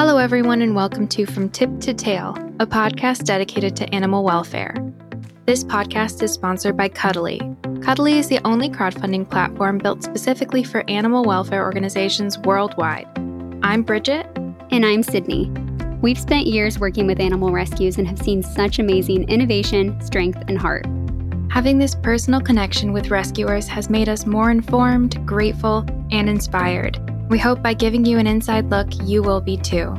Hello, everyone, and welcome to From Tip to Tail, a podcast dedicated to animal welfare. This podcast is sponsored by Cuddly. Cuddly is the only crowdfunding platform built specifically for animal welfare organizations worldwide. I'm Bridget. And I'm Sydney. We've spent years working with animal rescues and have seen such amazing innovation, strength, and heart. Having this personal connection with rescuers has made us more informed, grateful, and inspired. We hope by giving you an inside look, you will be too.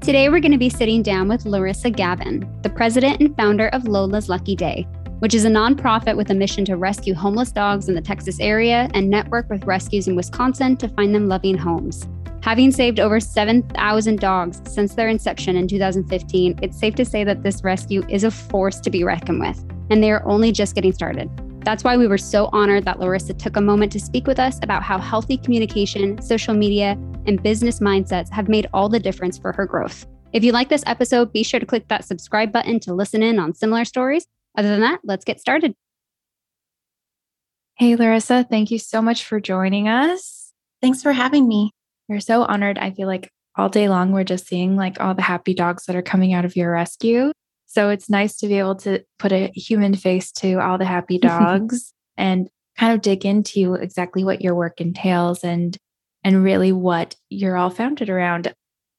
Today, we're going to be sitting down with Larissa Gavin, the president and founder of Lola's Lucky Day, which is a nonprofit with a mission to rescue homeless dogs in the Texas area and network with rescues in Wisconsin to find them loving homes. Having saved over 7,000 dogs since their inception in 2015, it's safe to say that this rescue is a force to be reckoned with, and they are only just getting started. That's why we were so honored that Larissa took a moment to speak with us about how healthy communication, social media, and business mindsets have made all the difference for her growth. If you like this episode, be sure to click that subscribe button to listen in on similar stories. Other than that, let's get started. Hey, Larissa, thank you so much for joining us. Thanks for having me. We're so honored. I feel like all day long, we're just seeing like all the happy dogs that are coming out of your rescue. So it's nice to be able to put a human face to all the happy dogs and kind of dig into exactly what your work entails and and really what you're all founded around.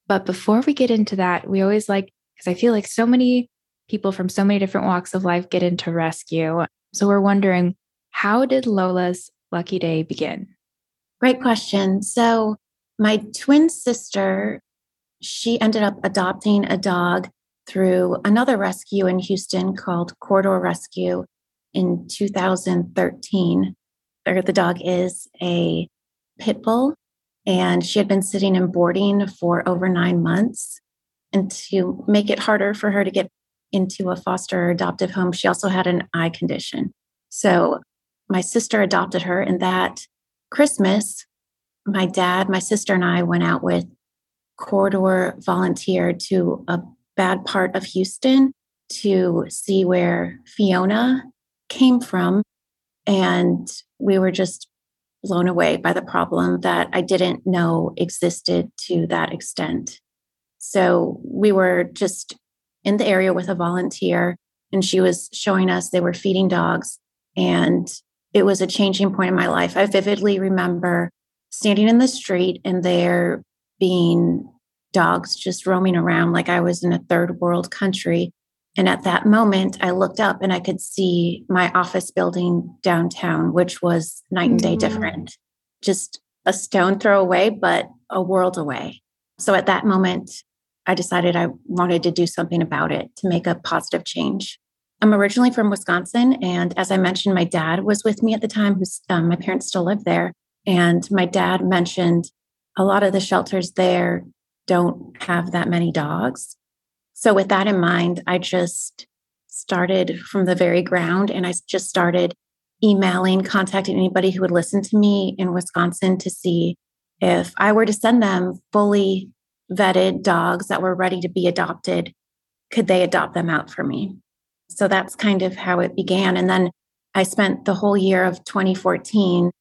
But before we get into that, we always like because I feel like so many people from so many different walks of life get into rescue. So we're wondering, how did Lola's Lucky Day begin? Great question. So my twin sister, she ended up adopting a dog through another rescue in Houston called Corridor Rescue in 2013. The dog is a pit bull, and she had been sitting in boarding for over nine months. And to make it harder for her to get into a foster adoptive home, she also had an eye condition. So my sister adopted her, and that Christmas, my dad, my sister, and I went out with corridor volunteer to a bad part of Houston to see where Fiona came from. And we were just blown away by the problem that I didn't know existed to that extent. So we were just in the area with a volunteer, and she was showing us they were feeding dogs. And it was a changing point in my life. I vividly remember standing in the street and there being dogs just roaming around like I was in a third world country. And at that moment, I looked up and I could see my office building downtown, which was night and day mm-hmm. different, just a stone throw away, but a world away. So at that moment, I decided I wanted to do something about it to make a positive change. I'm originally from Wisconsin. And as I mentioned, my dad was with me at the time, who's um, my parents still live there. And my dad mentioned a lot of the shelters there don't have that many dogs. So, with that in mind, I just started from the very ground and I just started emailing, contacting anybody who would listen to me in Wisconsin to see if I were to send them fully vetted dogs that were ready to be adopted, could they adopt them out for me? So that's kind of how it began. And then I spent the whole year of 2014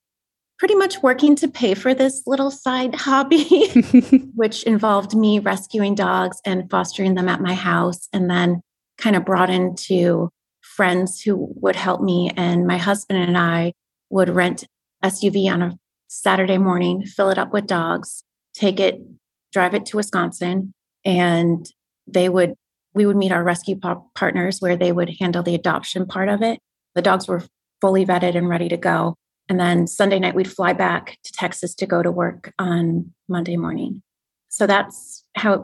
pretty much working to pay for this little side hobby, which involved me rescuing dogs and fostering them at my house, and then kind of brought into friends who would help me. And my husband and I would rent SUV on a Saturday morning, fill it up with dogs, take it, drive it to Wisconsin, and they would we would meet our rescue partners where they would handle the adoption part of it. The dogs were fully vetted and ready to go. And then Sunday night, we'd fly back to Texas to go to work on Monday morning. So that's how it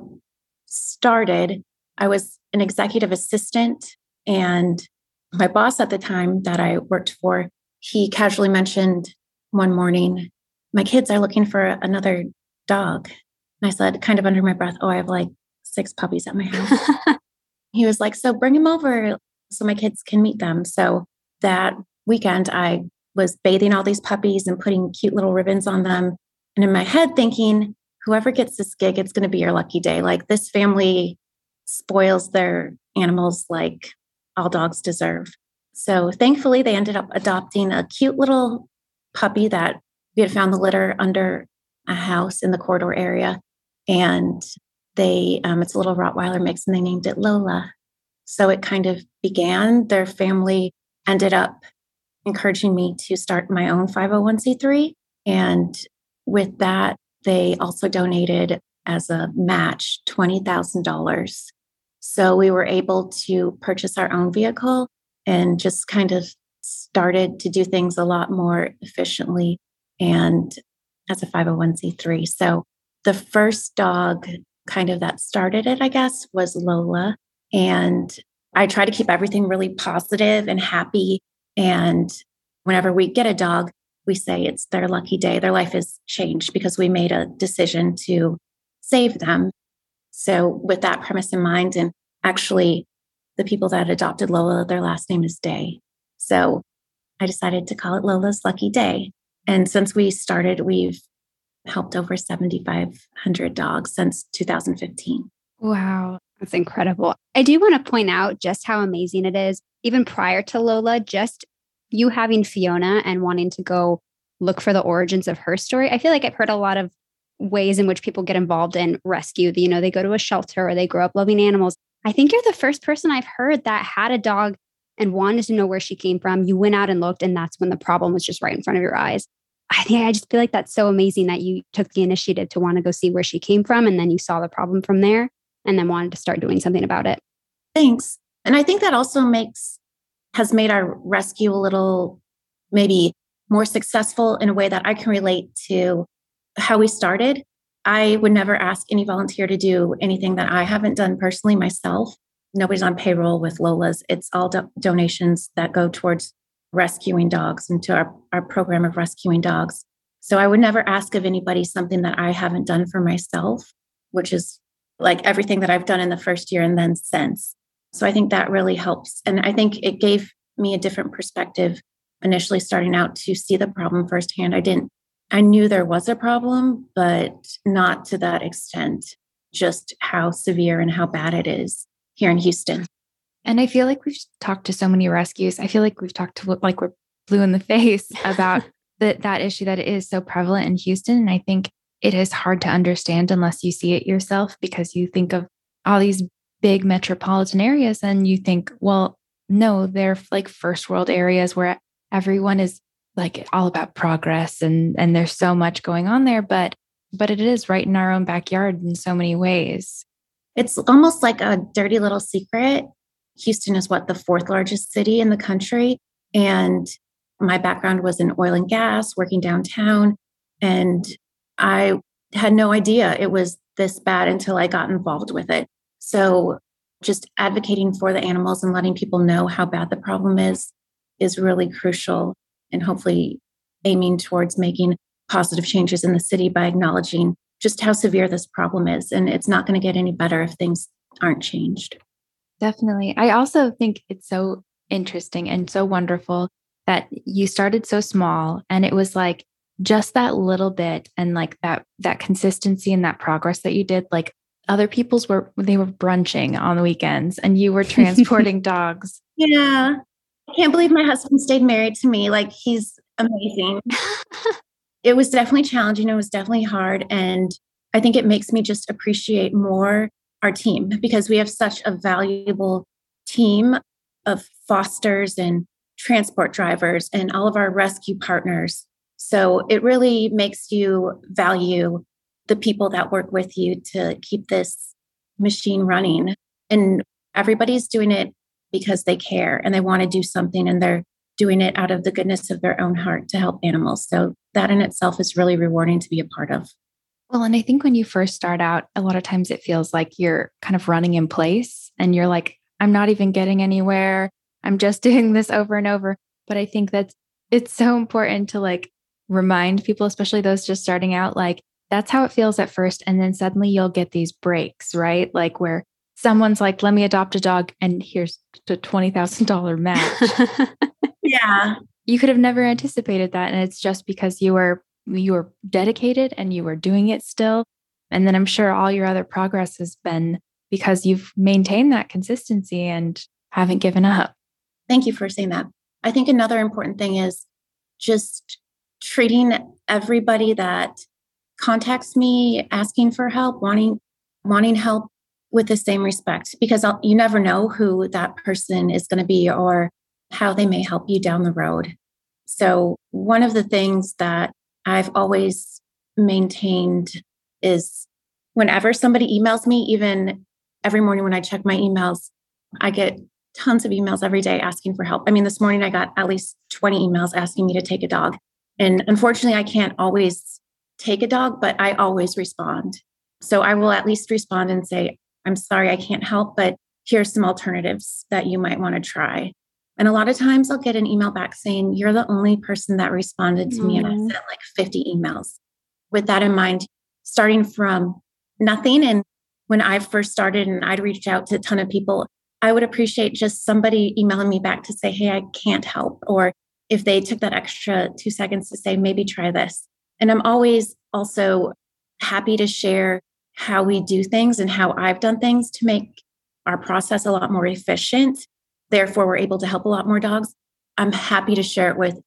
started. I was an executive assistant, and my boss at the time that I worked for, he casually mentioned one morning, My kids are looking for another dog. And I said, kind of under my breath, Oh, I have like six puppies at my house. he was like, So bring them over so my kids can meet them. So that weekend, I was bathing all these puppies and putting cute little ribbons on them. And in my head, thinking, whoever gets this gig, it's going to be your lucky day. Like this family spoils their animals like all dogs deserve. So thankfully, they ended up adopting a cute little puppy that we had found the litter under a house in the corridor area. And they, um, it's a little Rottweiler mix, and they named it Lola. So it kind of began. Their family ended up encouraging me to start my own 501c3. And with that, they also donated as a match $20,000. So we were able to purchase our own vehicle and just kind of started to do things a lot more efficiently and as a 501c3. So the first dog kind of that started it, I guess, was Lola. And I try to keep everything really positive and happy. And whenever we get a dog, we say it's their lucky day. Their life has changed because we made a decision to save them. So, with that premise in mind, and actually, the people that adopted Lola, their last name is Day. So, I decided to call it Lola's Lucky Day. And since we started, we've helped over 7,500 dogs since 2015. Wow. That's incredible. I do want to point out just how amazing it is, even prior to Lola, just you having Fiona and wanting to go look for the origins of her story. I feel like I've heard a lot of ways in which people get involved in rescue. You know, they go to a shelter or they grow up loving animals. I think you're the first person I've heard that had a dog and wanted to know where she came from. You went out and looked, and that's when the problem was just right in front of your eyes. I think I just feel like that's so amazing that you took the initiative to want to go see where she came from and then you saw the problem from there and then wanted to start doing something about it. Thanks. And I think that also makes, has made our rescue a little maybe more successful in a way that I can relate to how we started. I would never ask any volunteer to do anything that I haven't done personally myself. Nobody's on payroll with Lola's. It's all do- donations that go towards rescuing dogs and to our, our program of rescuing dogs. So I would never ask of anybody something that I haven't done for myself, which is like everything that I've done in the first year and then since. So I think that really helps. And I think it gave me a different perspective initially starting out to see the problem firsthand. I didn't, I knew there was a problem, but not to that extent, just how severe and how bad it is here in Houston. And I feel like we've talked to so many rescues. I feel like we've talked to like we're blue in the face about the, that issue that is so prevalent in Houston. And I think it is hard to understand unless you see it yourself because you think of all these big metropolitan areas and you think, well, no, they're like first world areas where everyone is like all about progress and and there's so much going on there, but but it is right in our own backyard in so many ways. It's almost like a dirty little secret. Houston is what the fourth largest city in the country and my background was in oil and gas, working downtown and I had no idea it was this bad until I got involved with it. So, just advocating for the animals and letting people know how bad the problem is is really crucial and hopefully aiming towards making positive changes in the city by acknowledging just how severe this problem is. And it's not going to get any better if things aren't changed. Definitely. I also think it's so interesting and so wonderful that you started so small and it was like just that little bit and like that that consistency and that progress that you did like other people's were they were brunching on the weekends and you were transporting dogs. Yeah. I can't believe my husband stayed married to me. Like he's amazing. It was definitely challenging. It was definitely hard. And i think it makes me just appreciate more our team because we have such a valuable team of fosters and transport drivers and all of our rescue partners so it really makes you value the people that work with you to keep this machine running. And everybody's doing it because they care and they want to do something and they're doing it out of the goodness of their own heart to help animals. So that in itself is really rewarding to be a part of. Well, and I think when you first start out, a lot of times it feels like you're kind of running in place and you're like, I'm not even getting anywhere. I'm just doing this over and over. But I think that it's so important to like remind people, especially those just starting out, like that's how it feels at first. And then suddenly you'll get these breaks, right? Like where someone's like, let me adopt a dog and here's the $20,000 match. yeah. You could have never anticipated that. And it's just because you were, you were dedicated and you were doing it still. And then I'm sure all your other progress has been because you've maintained that consistency and haven't given up. Thank you for saying that. I think another important thing is just treating everybody that contacts me asking for help, wanting wanting help with the same respect because I'll, you never know who that person is going to be or how they may help you down the road. So, one of the things that I've always maintained is whenever somebody emails me, even every morning when I check my emails, I get tons of emails every day asking for help. I mean, this morning I got at least 20 emails asking me to take a dog. And unfortunately, I can't always take a dog, but I always respond. So I will at least respond and say, I'm sorry, I can't help, but here's some alternatives that you might want to try. And a lot of times I'll get an email back saying, You're the only person that responded to mm. me. And I sent like 50 emails. With that in mind, starting from nothing. And when I first started and I'd reached out to a ton of people, I would appreciate just somebody emailing me back to say, Hey, I can't help. Or if they took that extra two seconds to say, maybe try this. And I'm always also happy to share how we do things and how I've done things to make our process a lot more efficient. Therefore, we're able to help a lot more dogs. I'm happy to share it with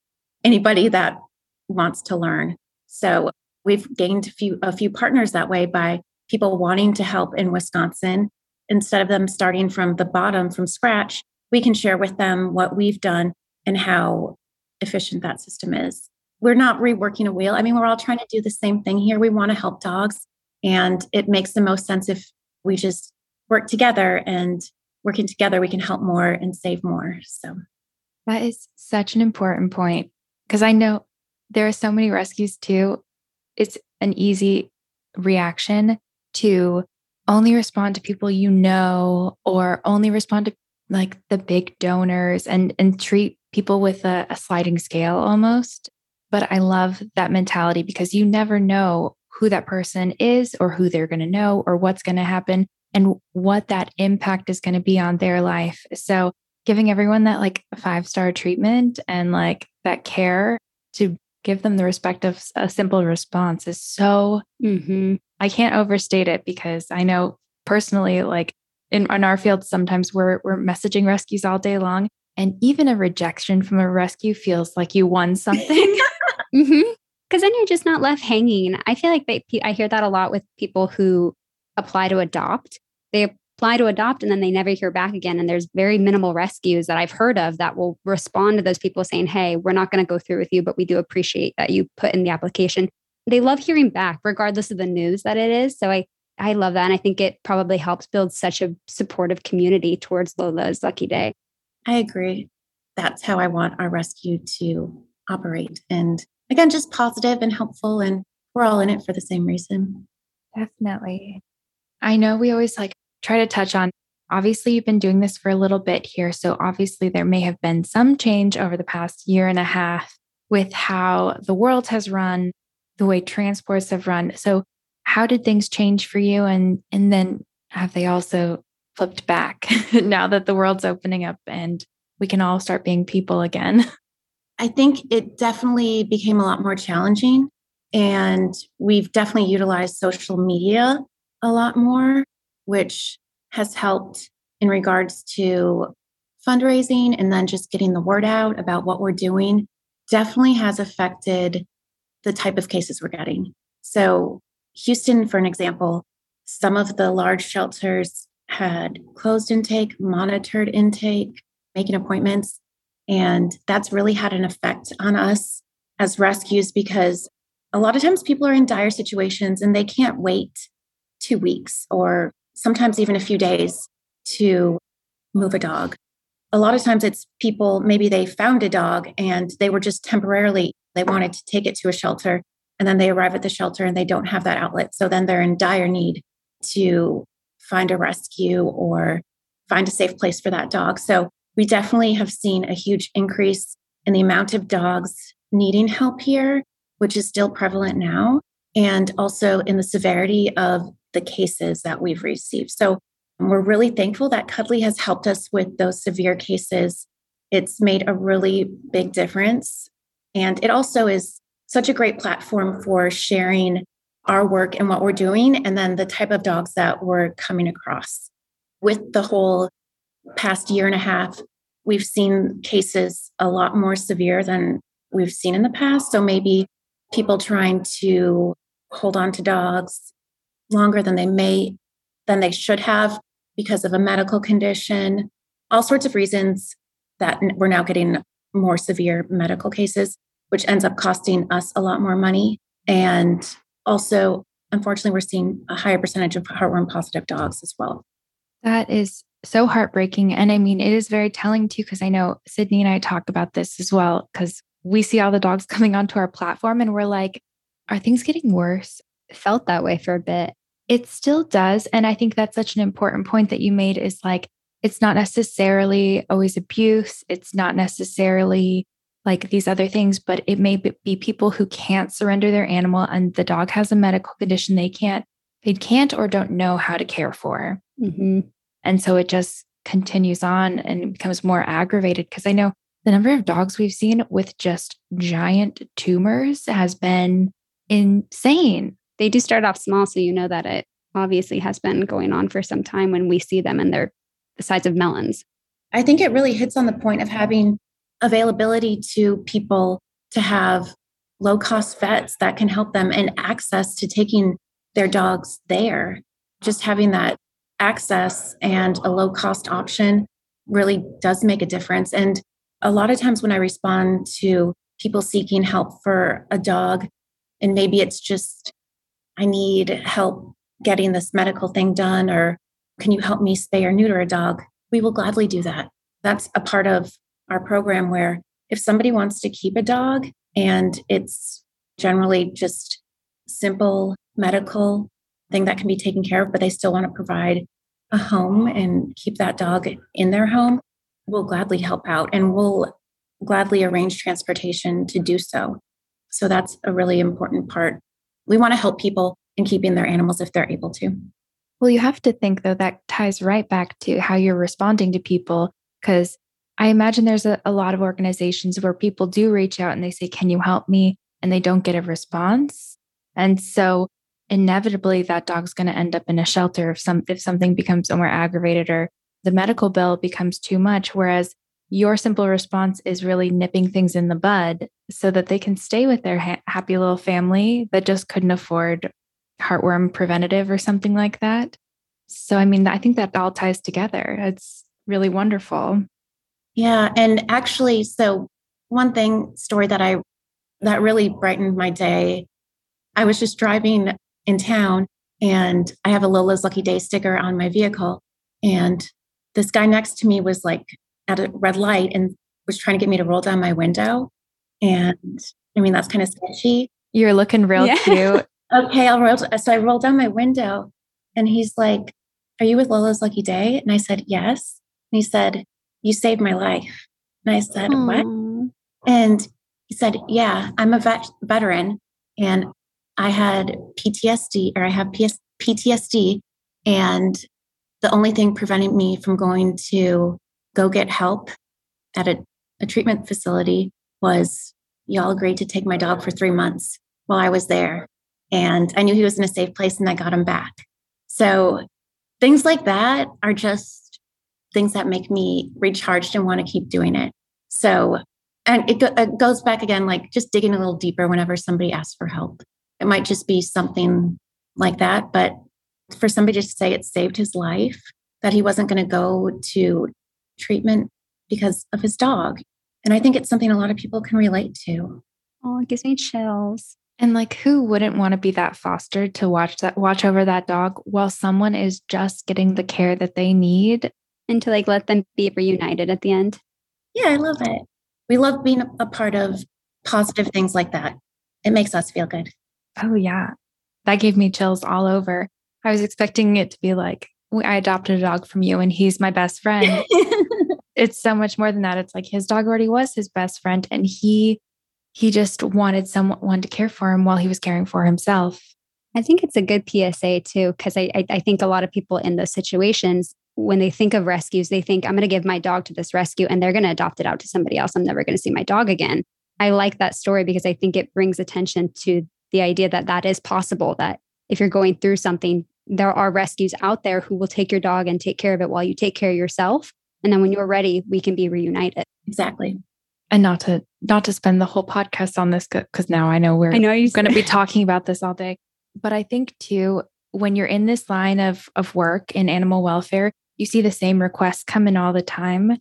anybody that wants to learn. So we've gained a few a few partners that way by people wanting to help in Wisconsin. Instead of them starting from the bottom from scratch, we can share with them what we've done and how efficient that system is. We're not reworking a wheel. I mean, we're all trying to do the same thing here. We want to help dogs. And it makes the most sense if we just work together and working together, we can help more and save more. So that is such an important point because I know there are so many rescues too. It's an easy reaction to only respond to people you know or only respond to like the big donors and and treat people with a, a sliding scale almost but i love that mentality because you never know who that person is or who they're going to know or what's going to happen and what that impact is going to be on their life. So, giving everyone that like five star treatment and like that care to give them the respect of a simple response is so, mm-hmm. I can't overstate it because I know personally, like in, in our field, sometimes we're, we're messaging rescues all day long. And even a rejection from a rescue feels like you won something. mm-hmm because then you're just not left hanging. I feel like they, I hear that a lot with people who apply to adopt. They apply to adopt and then they never hear back again. And there's very minimal rescues that I've heard of that will respond to those people saying, Hey, we're not going to go through with you, but we do appreciate that you put in the application. They love hearing back, regardless of the news that it is. So I, I love that. And I think it probably helps build such a supportive community towards Lola's Lucky Day. I agree. That's how I want our rescue to operate. And again, just positive and helpful. And we're all in it for the same reason. Definitely. I know we always like try to touch on obviously you've been doing this for a little bit here. So obviously there may have been some change over the past year and a half with how the world has run, the way transports have run. So how did things change for you? And and then have they also flipped back now that the world's opening up and we can all start being people again? I think it definitely became a lot more challenging. And we've definitely utilized social media a lot more, which has helped in regards to fundraising and then just getting the word out about what we're doing. Definitely has affected the type of cases we're getting. So, Houston, for an example, some of the large shelters had closed intake, monitored intake, making appointments. And that's really had an effect on us as rescues because a lot of times people are in dire situations and they can't wait two weeks or sometimes even a few days to move a dog. A lot of times it's people, maybe they found a dog and they were just temporarily, they wanted to take it to a shelter. And then they arrive at the shelter and they don't have that outlet. So then they're in dire need to find a rescue or find a safe place for that dog. So we definitely have seen a huge increase in the amount of dogs needing help here, which is still prevalent now, and also in the severity of the cases that we've received. So we're really thankful that Cuddly has helped us with those severe cases. It's made a really big difference. And it also is such a great platform for sharing our work and what we're doing, and then the type of dogs that we're coming across. With the whole past year and a half, we've seen cases a lot more severe than we've seen in the past. So maybe people trying to hold on to dogs longer than they may than they should have because of a medical condition, all sorts of reasons that we're now getting more severe medical cases, which ends up costing us a lot more money. And also, unfortunately, we're seeing a higher percentage of heartworm positive dogs as well. That is so heartbreaking. And I mean, it is very telling too, because I know Sydney and I talk about this as well, because we see all the dogs coming onto our platform and we're like, are things getting worse? Felt that way for a bit. It still does. And I think that's such an important point that you made is like, it's not necessarily always abuse. It's not necessarily like these other things, but it may be people who can't surrender their animal and the dog has a medical condition they can't, they can't or don't know how to care for. Mm-hmm. And so it just continues on and becomes more aggravated because I know the number of dogs we've seen with just giant tumors has been insane. They do start off small, so you know that it obviously has been going on for some time when we see them and they're the size of melons. I think it really hits on the point of having availability to people to have low cost vets that can help them and access to taking their dogs there. Just having that access and a low cost option really does make a difference. And a lot of times when I respond to people seeking help for a dog, and maybe it's just, I need help getting this medical thing done, or can you help me spay or neuter a dog? We will gladly do that. That's a part of our program where if somebody wants to keep a dog and it's generally just simple medical thing that can be taken care of, but they still want to provide a home and keep that dog in their home, we'll gladly help out and we'll gladly arrange transportation to do so. So that's a really important part. We want to help people in keeping their animals if they're able to. Well, you have to think, though, that ties right back to how you're responding to people. Because I imagine there's a, a, lot of organizations where people do reach out and they say, Can you help me? And they don't get a response. And so inevitably that dog's going to end up in a shelter if some if something becomes more aggravated or the medical bill becomes too much whereas your simple response is really nipping things in the bud so that they can stay with their ha- happy little family that just couldn't afford heartworm preventative or something like that so i mean i think that all ties together it's really wonderful yeah and actually so one thing story that i that really brightened my day i was just driving in town and I have a Lola's Lucky Day sticker on my vehicle. And this guy next to me was like at a red light and was trying to get me to roll down my window. And I mean, that's kind of sketchy. You're looking real yeah. cute. okay, I'll roll. So I rolled down my window and he's like, Are you with Lola's Lucky Day? And I said, Yes. And he said, You saved my life. And I said, Aww. What? And he said, Yeah, I'm a vet- veteran and I had PTSD or I have PS- PTSD. And the only thing preventing me from going to go get help at a, a treatment facility was y'all agreed to take my dog for three months while I was there. And I knew he was in a safe place and I got him back. So things like that are just things that make me recharged and want to keep doing it. So, and it, go, it goes back again, like just digging a little deeper whenever somebody asks for help. It might just be something like that. But for somebody to say it saved his life, that he wasn't going to go to treatment because of his dog. And I think it's something a lot of people can relate to. Oh, it gives me chills. And like who wouldn't want to be that foster to watch that watch over that dog while someone is just getting the care that they need and to like let them be reunited at the end. Yeah, I love it. We love being a part of positive things like that. It makes us feel good. Oh, yeah. That gave me chills all over. I was expecting it to be like, I adopted a dog from you and he's my best friend. it's so much more than that. It's like his dog already was his best friend and he he just wanted someone to care for him while he was caring for himself. I think it's a good PSA too, because I, I, I think a lot of people in those situations, when they think of rescues, they think I'm going to give my dog to this rescue and they're going to adopt it out to somebody else. I'm never going to see my dog again. I like that story because I think it brings attention to the idea that that is possible, that if you're going through something, there are rescues out there who will take your dog and take care of it while you take care of yourself. And then when you're ready, we can be reunited. Exactly. And not to not to spend the whole podcast on this because now I know we're I know you're going to be talking about this all day. But I think too, when you're in this line of, of work in animal welfare, you see the same requests come in all the time.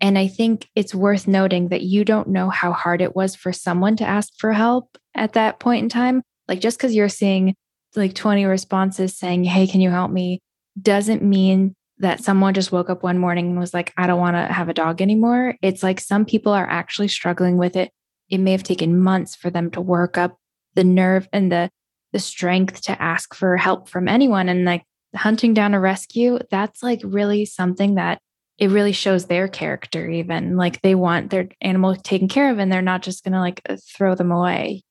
And I think it's worth noting that you don't know how hard it was for someone to ask for help at that point in time. Like just because you're seeing like 20 responses saying, Hey, can you help me? doesn't mean that someone just woke up one morning and was like, I don't want to have a dog anymore. It's like some people are actually struggling with it. It may have taken months for them to work up the nerve and the the strength to ask for help from anyone. And like hunting down a rescue, that's like really something that it really shows their character, even like they want their animal taken care of and they're not just going to like throw them away.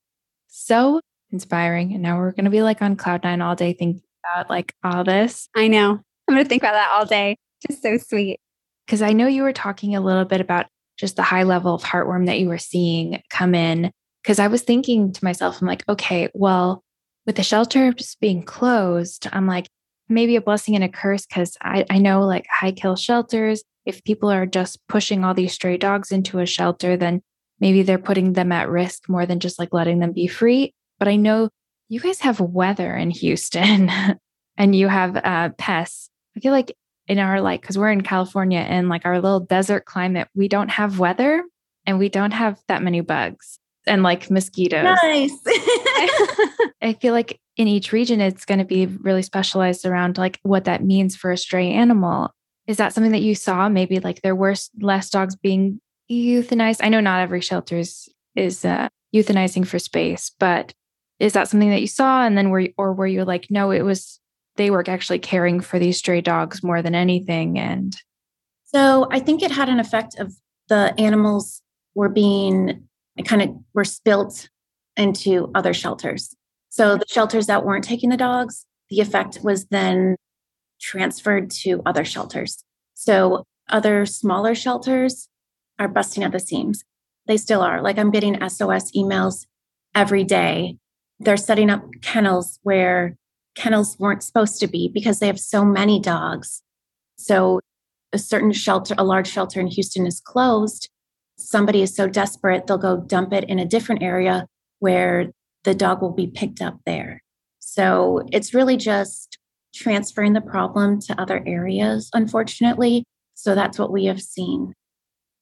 So inspiring. And now we're going to be like on cloud nine all day thinking about like all this. I know. I'm going to think about that all day. Just so sweet. Because I know you were talking a little bit about just the high level of heartworm that you were seeing come in. Because I was thinking to myself, I'm like, okay, well, with the shelter just being closed, I'm like, maybe a blessing and a curse because I, I know like high kill shelters, if people are just pushing all these stray dogs into a shelter, then maybe they're putting them at risk more than just like letting them be free. But I know you guys have weather in Houston and you have uh, pests. I feel like in our like, because we're in California and like our little desert climate, we don't have weather and we don't have that many bugs and like mosquitoes. Nice. I feel like in each region, it's going to be really specialized around like what that means for a stray animal. Is that something that you saw? Maybe like there were less dogs being euthanized. I know not every shelter is, is uh, euthanizing for space, but is that something that you saw? And then were you, or were you like, no, it was they were actually caring for these stray dogs more than anything? And so I think it had an effect of the animals were being kind of were spilt into other shelters. So the shelters that weren't taking the dogs, the effect was then transferred to other shelters. So other smaller shelters are busting at the seams. They still are. Like I'm getting SOS emails every day. They're setting up kennels where kennels weren't supposed to be because they have so many dogs. So a certain shelter, a large shelter in Houston is closed. Somebody is so desperate, they'll go dump it in a different area where the dog will be picked up there. So it's really just transferring the problem to other areas, unfortunately. So that's what we have seen.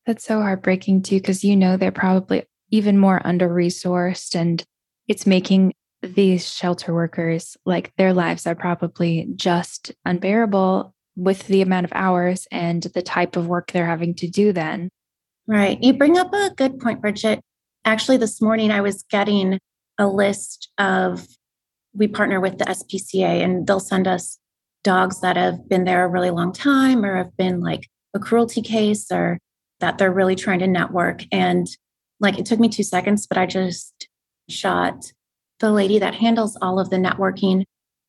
That's so heartbreaking too, because you know they're probably even more under resourced and it's making these shelter workers like their lives are probably just unbearable with the amount of hours and the type of work they're having to do then. Right. You bring up a good point, Bridget. Actually, this morning I was getting a list of, we partner with the SPCA and they'll send us dogs that have been there a really long time or have been like a cruelty case or that they're really trying to network. And like it took me two seconds, but I just shot the lady that handles all of the networking.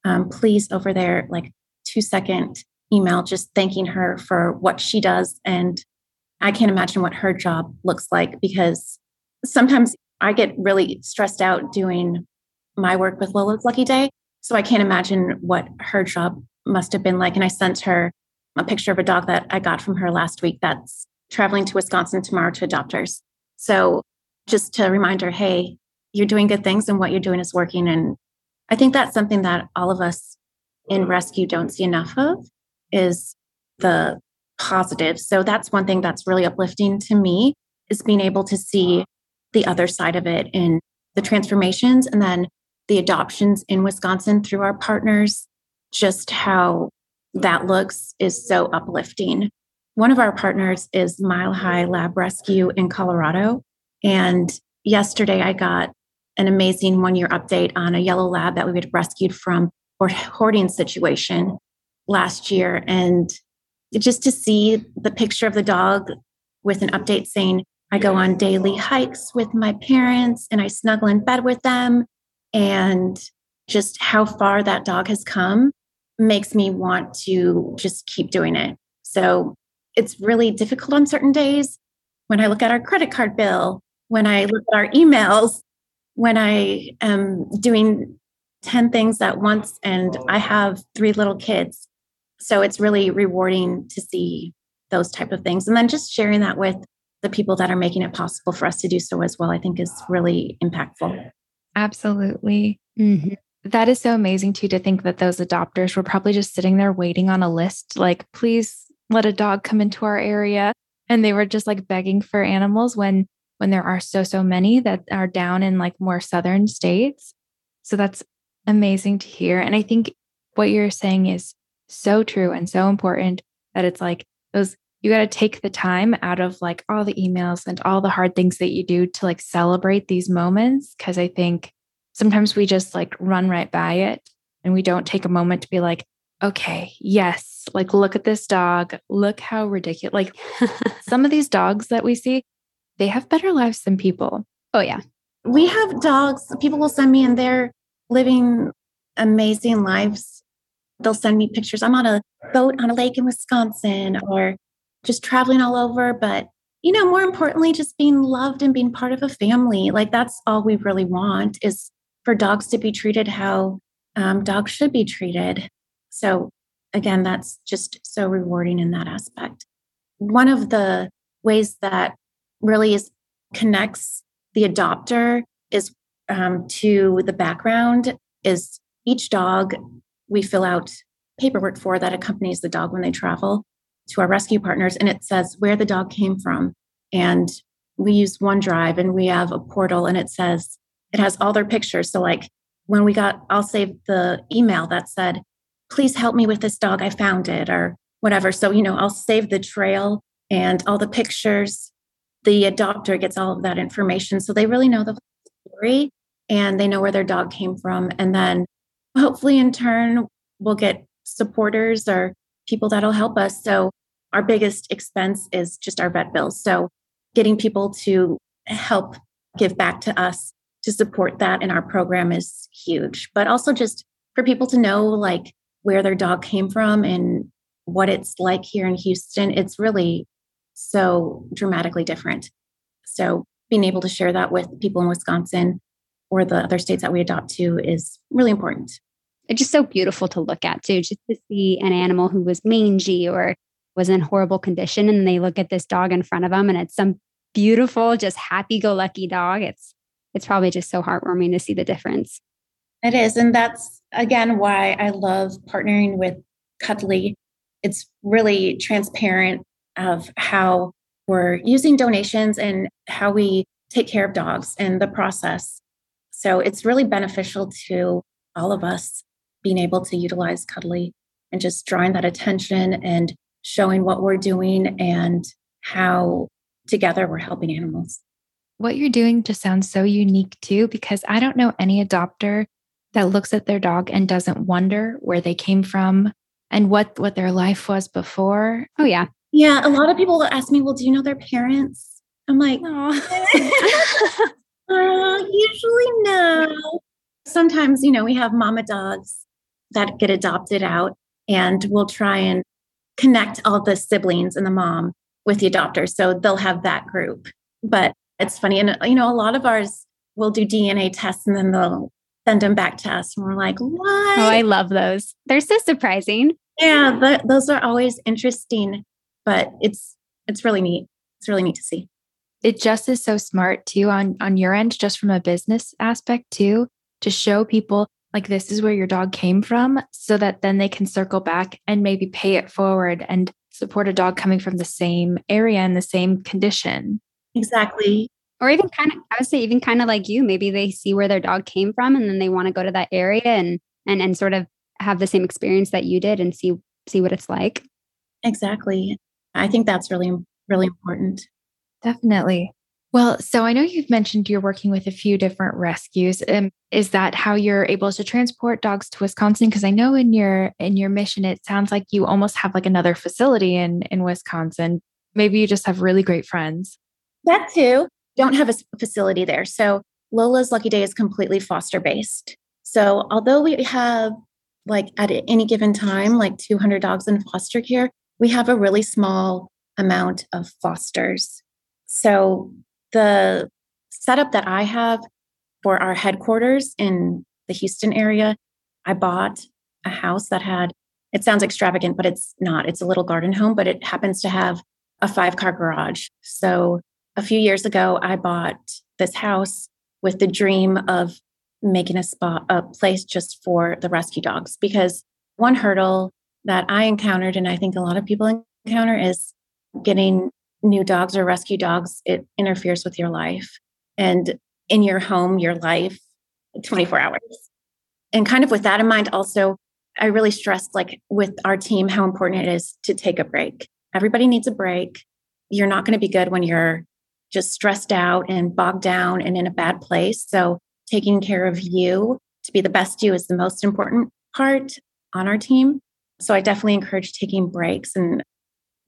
Um, please over there, like two second email, just thanking her for what she does. And I can't imagine what her job looks like because sometimes I get really stressed out doing my work with Lola's Lucky Day. So I can't imagine what her job must have been like. And I sent her a picture of a dog that I got from her last week that's traveling to Wisconsin tomorrow to adopters. So just to remind her, hey, you're doing good things and what you're doing is working. And I think that's something that all of us in rescue don't see enough of is the positive. So that's one thing that's really uplifting to me is being able to see the other side of it in the transformations and then the adoptions in Wisconsin through our partners, just how that looks is so uplifting. One of our partners is Mile High Lab Rescue in Colorado. And yesterday I got an amazing one year update on a yellow lab that we had rescued from a hoarding situation last year. And just to see the picture of the dog with an update saying, I go on daily hikes with my parents and I snuggle in bed with them. And just how far that dog has come makes me want to just keep doing it. So it's really difficult on certain days. When I look at our credit card bill, when I look at our emails, when I am doing 10 things at once and I have three little kids. So it's really rewarding to see those type of things. And then just sharing that with the people that are making it possible for us to do so as well, I think is really impactful. Absolutely. Mm-hmm. That is so amazing too to think that those adopters were probably just sitting there waiting on a list, like, please let a dog come into our area. And they were just like begging for animals when when there are so so many that are down in like more southern states. So that's amazing to hear. And I think what you're saying is so true and so important that it's like those you got to take the time out of like all the emails and all the hard things that you do to like celebrate these moments because I think sometimes we just like run right by it and we don't take a moment to be like okay, yes, like look at this dog. Look how ridiculous. Like some of these dogs that we see, they have better lives than people. Oh, yeah. We have dogs, people will send me and they're living amazing lives. They'll send me pictures. I'm on a boat on a lake in Wisconsin or just traveling all over. But, you know, more importantly, just being loved and being part of a family. Like that's all we really want is for dogs to be treated how um, dogs should be treated. So, again, that's just so rewarding in that aspect. One of the ways that really is connects the adopter is um, to the background is each dog we fill out paperwork for that accompanies the dog when they travel to our rescue partners and it says where the dog came from. And we use OneDrive and we have a portal and it says it has all their pictures. So like when we got I'll save the email that said please help me with this dog. I found it or whatever. So you know I'll save the trail and all the pictures. The adopter gets all of that information. So they really know the story and they know where their dog came from. And then hopefully in turn we'll get supporters or people that'll help us. So our biggest expense is just our vet bills. So getting people to help give back to us to support that in our program is huge. But also just for people to know like where their dog came from and what it's like here in Houston, it's really so dramatically different. So being able to share that with people in Wisconsin or the other states that we adopt to is really important just so beautiful to look at too, just to see an animal who was mangy or was in horrible condition and they look at this dog in front of them and it's some beautiful, just happy-go-lucky dog. It's it's probably just so heartwarming to see the difference. It is. And that's again why I love partnering with Cuddly. It's really transparent of how we're using donations and how we take care of dogs and the process. So it's really beneficial to all of us being able to utilize Cuddly and just drawing that attention and showing what we're doing and how together we're helping animals. What you're doing just sounds so unique too, because I don't know any adopter that looks at their dog and doesn't wonder where they came from and what what their life was before. Oh yeah. Yeah, a lot of people will ask me, "Well, do you know their parents?" I'm like, uh, usually no. Sometimes, you know, we have mama dogs that get adopted out and we'll try and connect all the siblings and the mom with the adopter so they'll have that group. But it's funny and you know a lot of ours will do dna tests and then they'll send them back to us and we're like what? Oh i love those. They're so surprising. Yeah but those are always interesting but it's it's really neat. It's really neat to see. It just is so smart too on on your end just from a business aspect too to show people like this is where your dog came from so that then they can circle back and maybe pay it forward and support a dog coming from the same area and the same condition. Exactly. Or even kind of I would say even kind of like you, maybe they see where their dog came from and then they want to go to that area and and and sort of have the same experience that you did and see see what it's like. Exactly. I think that's really really important. Definitely. Well, so I know you've mentioned you're working with a few different rescues. Um, is that how you're able to transport dogs to Wisconsin? Because I know in your in your mission, it sounds like you almost have like another facility in in Wisconsin. Maybe you just have really great friends. That too. Don't have a facility there. So Lola's Lucky Day is completely foster based. So although we have like at any given time like 200 dogs in foster care, we have a really small amount of fosters. So the setup that I have for our headquarters in the Houston area, I bought a house that had, it sounds extravagant, but it's not. It's a little garden home, but it happens to have a five car garage. So a few years ago, I bought this house with the dream of making a spot a place just for the rescue dogs because one hurdle that I encountered and I think a lot of people encounter is getting new dogs or rescue dogs it interferes with your life and in your home your life 24 hours and kind of with that in mind also I really stressed like with our team how important it is to take a break. Everybody needs a break. You're not going to be good when you're just stressed out and bogged down and in a bad place. So taking care of you to be the best you is the most important part on our team. So I definitely encourage taking breaks. And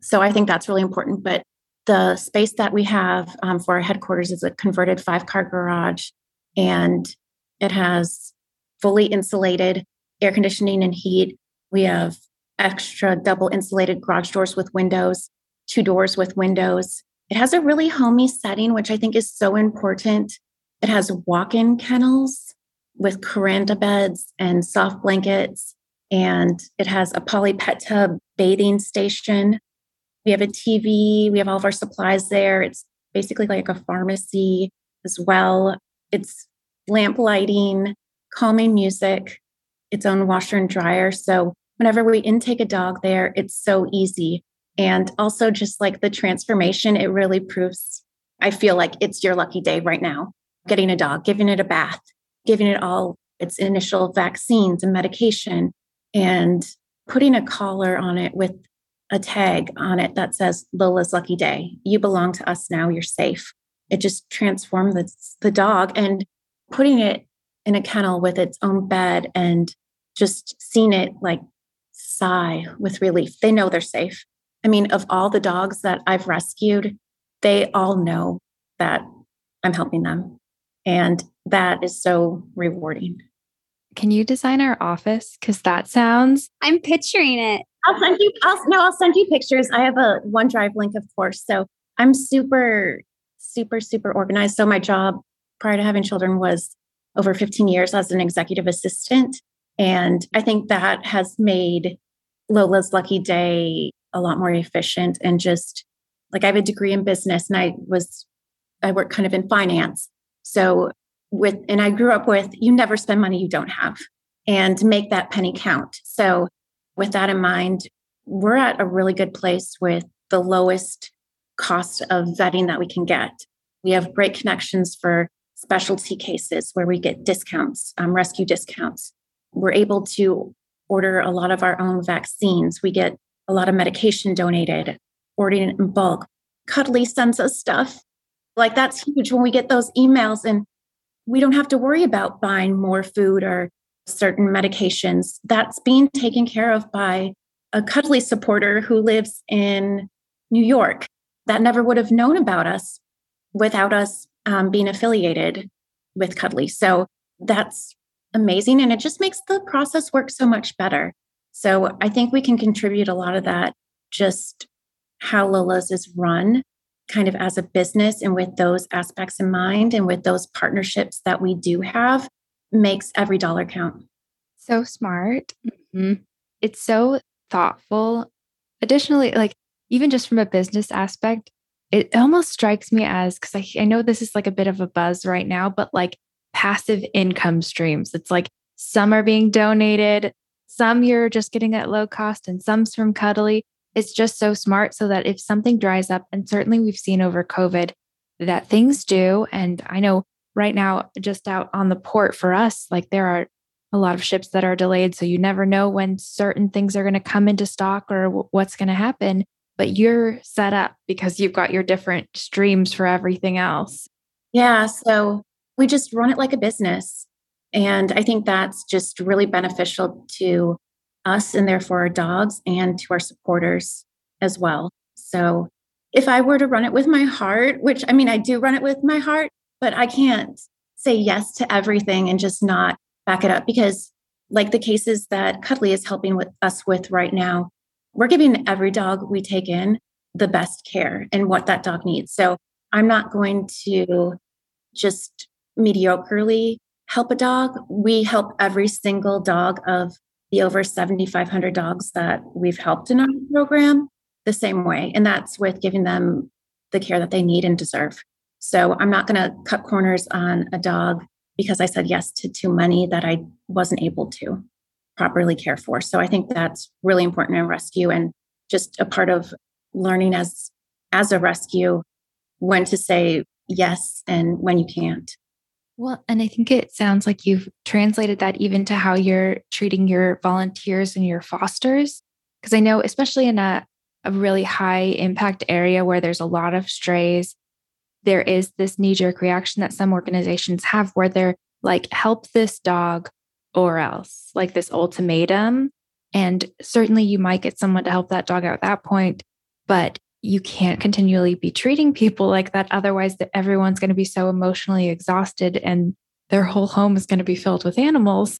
so I think that's really important. But the space that we have um, for our headquarters is a converted five car garage and it has fully insulated air conditioning and heat. We have extra double insulated garage doors with windows, two doors with windows. It has a really homey setting, which I think is so important. It has walk in kennels with Kuranda beds and soft blankets. And it has a poly pet tub bathing station. We have a TV. We have all of our supplies there. It's basically like a pharmacy as well. It's lamp lighting, calming music, its own washer and dryer. So whenever we intake a dog there, it's so easy. And also, just like the transformation, it really proves I feel like it's your lucky day right now. Getting a dog, giving it a bath, giving it all its initial vaccines and medication, and putting a collar on it with a tag on it that says Lola's lucky day. You belong to us now. You're safe. It just transformed the, the dog and putting it in a kennel with its own bed and just seeing it like sigh with relief. They know they're safe. I mean, of all the dogs that I've rescued, they all know that I'm helping them. And that is so rewarding. Can you design our office? Because that sounds. I'm picturing it. I'll send you. I'll no. I'll send you pictures. I have a OneDrive link, of course. So I'm super, super, super organized. So my job prior to having children was over 15 years as an executive assistant. And I think that has made Lola's Lucky Day a lot more efficient and just like I have a degree in business and I was, I work kind of in finance. So with, and I grew up with you never spend money you don't have and make that penny count. So with that in mind, we're at a really good place with the lowest cost of vetting that we can get. We have great connections for specialty cases where we get discounts, um, rescue discounts. We're able to order a lot of our own vaccines. We get a lot of medication donated, ordering it in bulk. Cuddly sends us stuff. Like that's huge when we get those emails and we don't have to worry about buying more food or certain medications. That's being taken care of by a cuddly supporter who lives in New York that never would have known about us without us um, being affiliated with Cuddly. So that's amazing. And it just makes the process work so much better. So I think we can contribute a lot of that, just how Lola's is run kind of as a business and with those aspects in mind and with those partnerships that we do have makes every dollar count. So smart. Mm-hmm. It's so thoughtful. Additionally, like even just from a business aspect, it almost strikes me as because I, I know this is like a bit of a buzz right now, but like passive income streams. It's like some are being donated, some you're just getting at low cost, and some's from Cuddly. It's just so smart so that if something dries up, and certainly we've seen over COVID that things do. And I know right now, just out on the port for us, like there are a lot of ships that are delayed. So you never know when certain things are going to come into stock or w- what's going to happen but you're set up because you've got your different streams for everything else. Yeah. So we just run it like a business. And I think that's just really beneficial to us and therefore our dogs and to our supporters as well. So if I were to run it with my heart, which I mean, I do run it with my heart, but I can't say yes to everything and just not back it up because, like the cases that Cuddly is helping with us with right now, we're giving every dog we take in the best care and what that dog needs. So I'm not going to just mediocrely help a dog. We help every single dog of the over 7,500 dogs that we've helped in our program the same way. And that's with giving them the care that they need and deserve. So I'm not going to cut corners on a dog because I said yes to too many that I wasn't able to properly care for. So I think that's really important in rescue and just a part of learning as as a rescue when to say yes and when you can't. Well, and I think it sounds like you've translated that even to how you're treating your volunteers and your fosters. Because I know, especially in a, a really high impact area where there's a lot of strays, there is this knee jerk reaction that some organizations have where they're like, help this dog or else, like this ultimatum. And certainly you might get someone to help that dog out at that point, but you can't continually be treating people like that. Otherwise, that everyone's going to be so emotionally exhausted and their whole home is going to be filled with animals.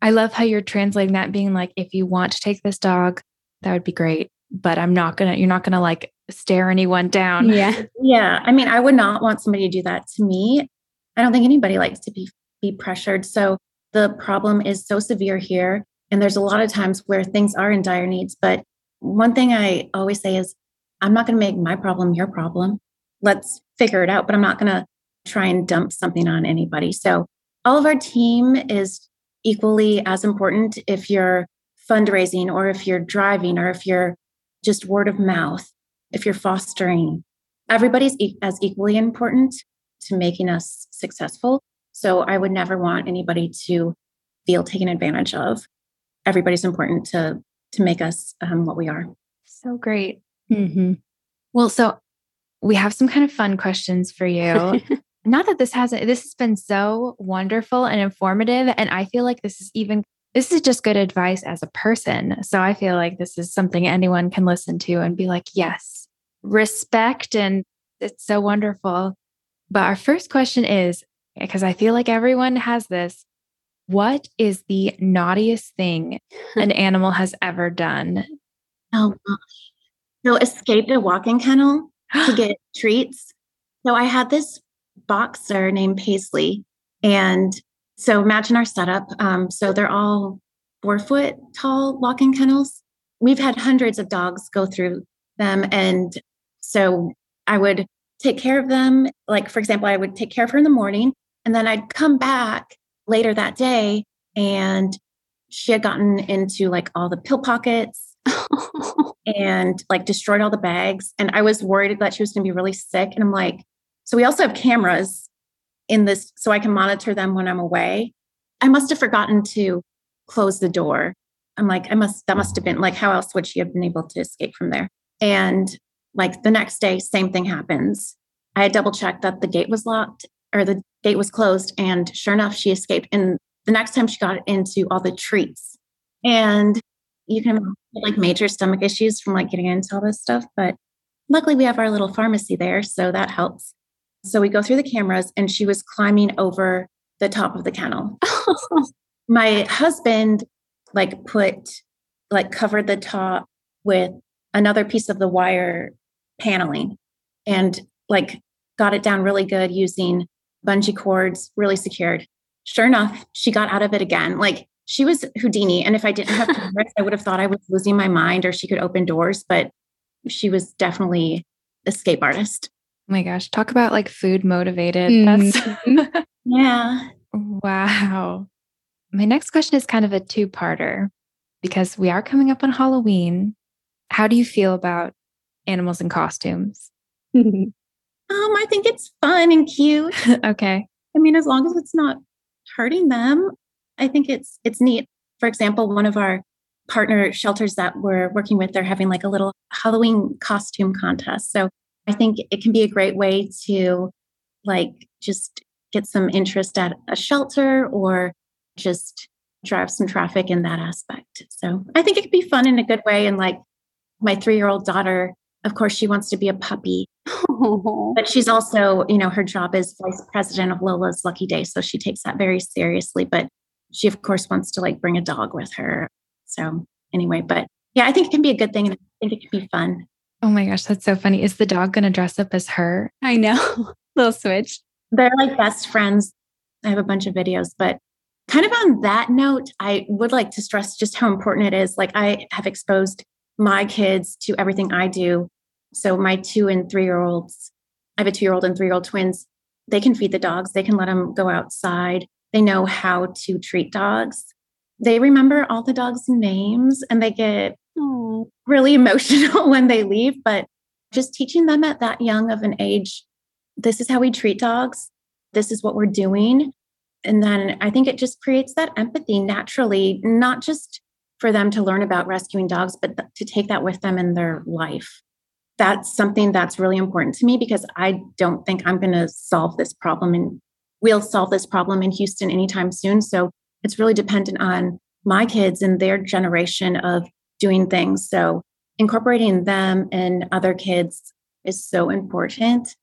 I love how you're translating that being like, if you want to take this dog, that would be great. But I'm not going to, you're not going to like stare anyone down. Yeah. Yeah. I mean, I would not want somebody to do that to me. I don't think anybody likes to be be pressured. So the problem is so severe here. And there's a lot of times where things are in dire needs. But one thing I always say is, I'm not going to make my problem your problem. Let's figure it out, but I'm not going to try and dump something on anybody. So all of our team is equally as important if you're fundraising or if you're driving or if you're just word of mouth, if you're fostering. Everybody's e- as equally important to making us successful. So I would never want anybody to feel taken advantage of. Everybody's important to to make us um, what we are. So great. Mm-hmm. Well, so we have some kind of fun questions for you. Not that this hasn't, this has been so wonderful and informative. And I feel like this is even, this is just good advice as a person. So I feel like this is something anyone can listen to and be like, yes, respect. And it's so wonderful. But our first question is because I feel like everyone has this what is the naughtiest thing an animal has ever done? Oh gosh. So escaped a walking kennel to get treats. So I had this boxer named Paisley. And so imagine our setup. Um, so they're all four foot tall walking kennels. We've had hundreds of dogs go through them. And so I would take care of them. Like, for example, I would take care of her in the morning and then I'd come back later that day and she had gotten into like all the pill pockets and like destroyed all the bags. And I was worried that she was going to be really sick. And I'm like, so we also have cameras in this so I can monitor them when I'm away. I must have forgotten to close the door. I'm like, I must, that must have been like, how else would she have been able to escape from there? And like the next day, same thing happens. I had double checked that the gate was locked or the gate was closed. And sure enough, she escaped. And the next time she got into all the treats. And you can have like major stomach issues from like getting into all this stuff. But luckily we have our little pharmacy there. So that helps. So we go through the cameras and she was climbing over the top of the kennel. My husband like put like covered the top with another piece of the wire paneling and like got it down really good using bungee cords, really secured. Sure enough, she got out of it again. Like she was Houdini. And if I didn't have cameras, I would have thought I was losing my mind or she could open doors, but she was definitely escape artist. Oh my gosh. Talk about like food motivated. Mm. yeah. Wow. My next question is kind of a two parter because we are coming up on Halloween. How do you feel about animals in costumes? um, I think it's fun and cute. okay. I mean, as long as it's not hurting them, I think it's it's neat. For example, one of our partner shelters that we're working with, they're having like a little Halloween costume contest. So I think it can be a great way to like just get some interest at a shelter or just drive some traffic in that aspect. So I think it could be fun in a good way. And like my three year old daughter, of course, she wants to be a puppy. But she's also, you know, her job is vice president of Lola's Lucky Day. So she takes that very seriously. But she of course wants to like bring a dog with her so anyway but yeah i think it can be a good thing and i think it can be fun oh my gosh that's so funny. Is the dog going to dress up as her? I know. Little switch. They're like best friends. I have a bunch of videos but kind of on that note i would like to stress just how important it is. Like i have exposed my kids to everything i do. So my two and three year olds i have a two year old and three year old twins. They can feed the dogs. They can let them go outside. They know how to treat dogs. They remember all the dogs' names and they get oh. really emotional when they leave. But just teaching them at that young of an age, this is how we treat dogs, this is what we're doing. And then I think it just creates that empathy naturally, not just for them to learn about rescuing dogs, but th- to take that with them in their life. That's something that's really important to me because I don't think I'm going to solve this problem and we'll solve this problem in Houston anytime soon. So it's really dependent on my kids and their generation of doing things. So incorporating them and other kids is so important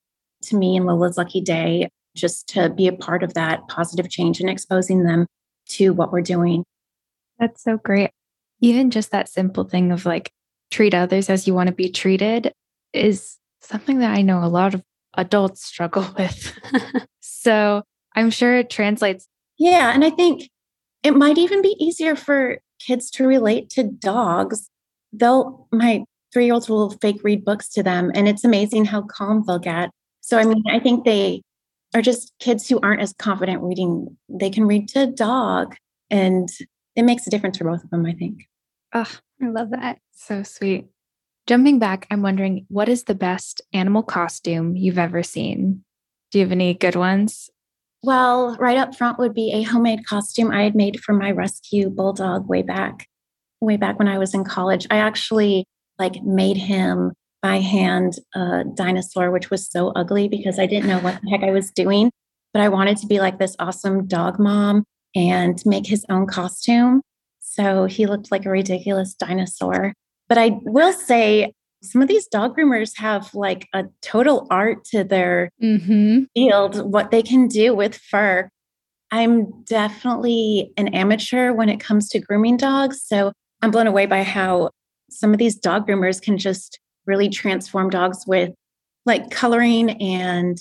to me and Lola's Lucky Day, just to be a part of that positive change and exposing them to what we're doing. That's so great even just that simple thing of like treat others as you want to be treated is something that I know a lot of adults struggle with. so I'm sure it translates. Yeah. And I think it might even be easier for kids to relate to dogs. They'll, my three year olds will fake read books to them, and it's amazing how calm they'll get. So, I mean, I think they are just kids who aren't as confident reading. They can read to a dog, and it makes a difference for both of them, I think. Oh, I love that. So sweet. Jumping back, I'm wondering what is the best animal costume you've ever seen? Do you have any good ones? Well, right up front would be a homemade costume I had made for my rescue bulldog way back, way back when I was in college. I actually like made him by hand a dinosaur, which was so ugly because I didn't know what the heck I was doing. But I wanted to be like this awesome dog mom and make his own costume. So he looked like a ridiculous dinosaur. But I will say, some of these dog groomers have like a total art to their mm-hmm. field, what they can do with fur. I'm definitely an amateur when it comes to grooming dogs. So I'm blown away by how some of these dog groomers can just really transform dogs with like coloring and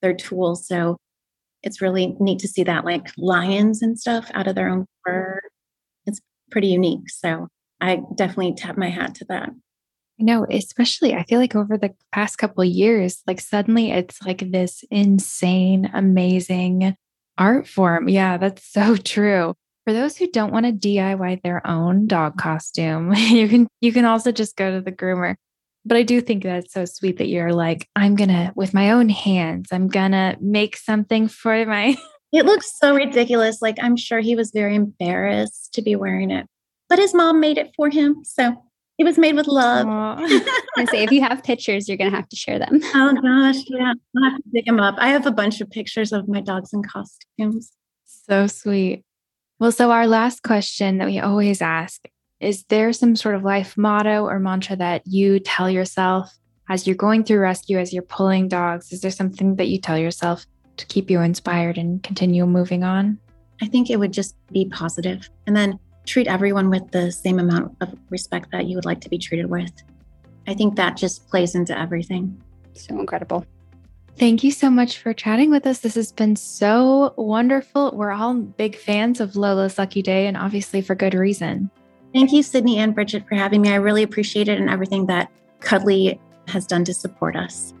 their tools. So it's really neat to see that, like lions and stuff out of their own fur It's pretty unique. So I definitely tap my hat to that. No, especially I feel like over the past couple years, like suddenly it's like this insane, amazing art form. Yeah, that's so true. For those who don't want to DIY their own dog costume, you can you can also just go to the groomer. But I do think that's so sweet that you're like, I'm gonna with my own hands, I'm gonna make something for my It looks so ridiculous. Like I'm sure he was very embarrassed to be wearing it, but his mom made it for him. So it was made with love. I say, if you have pictures, you're going to have to share them. Oh gosh, yeah, I'll have to dig them up. I have a bunch of pictures of my dogs in costumes. So sweet. Well, so our last question that we always ask is there some sort of life motto or mantra that you tell yourself as you're going through rescue, as you're pulling dogs? Is there something that you tell yourself to keep you inspired and continue moving on? I think it would just be positive and then treat everyone with the same amount of respect that you would like to be treated with. I think that just plays into everything. So incredible. Thank you so much for chatting with us. This has been so wonderful. We're all big fans of Lola's Lucky Day, and obviously for good reason. Thank you, Sydney and Bridget, for having me. I really appreciate it and everything that Cuddly has done to support us.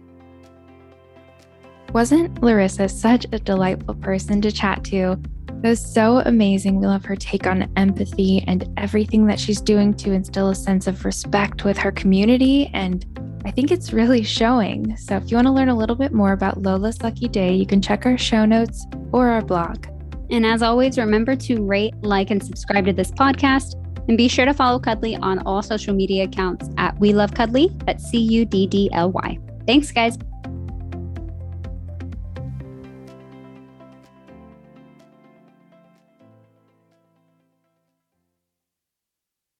Wasn't Larissa such a delightful person to chat to? It was so amazing. We love her take on empathy and everything that she's doing to instill a sense of respect with her community. And I think it's really showing. So if you want to learn a little bit more about Lola's Lucky Day, you can check our show notes or our blog. And as always, remember to rate, like, and subscribe to this podcast. And be sure to follow Cuddly on all social media accounts at We Love Cuddly. That's C U D D L Y. Thanks, guys.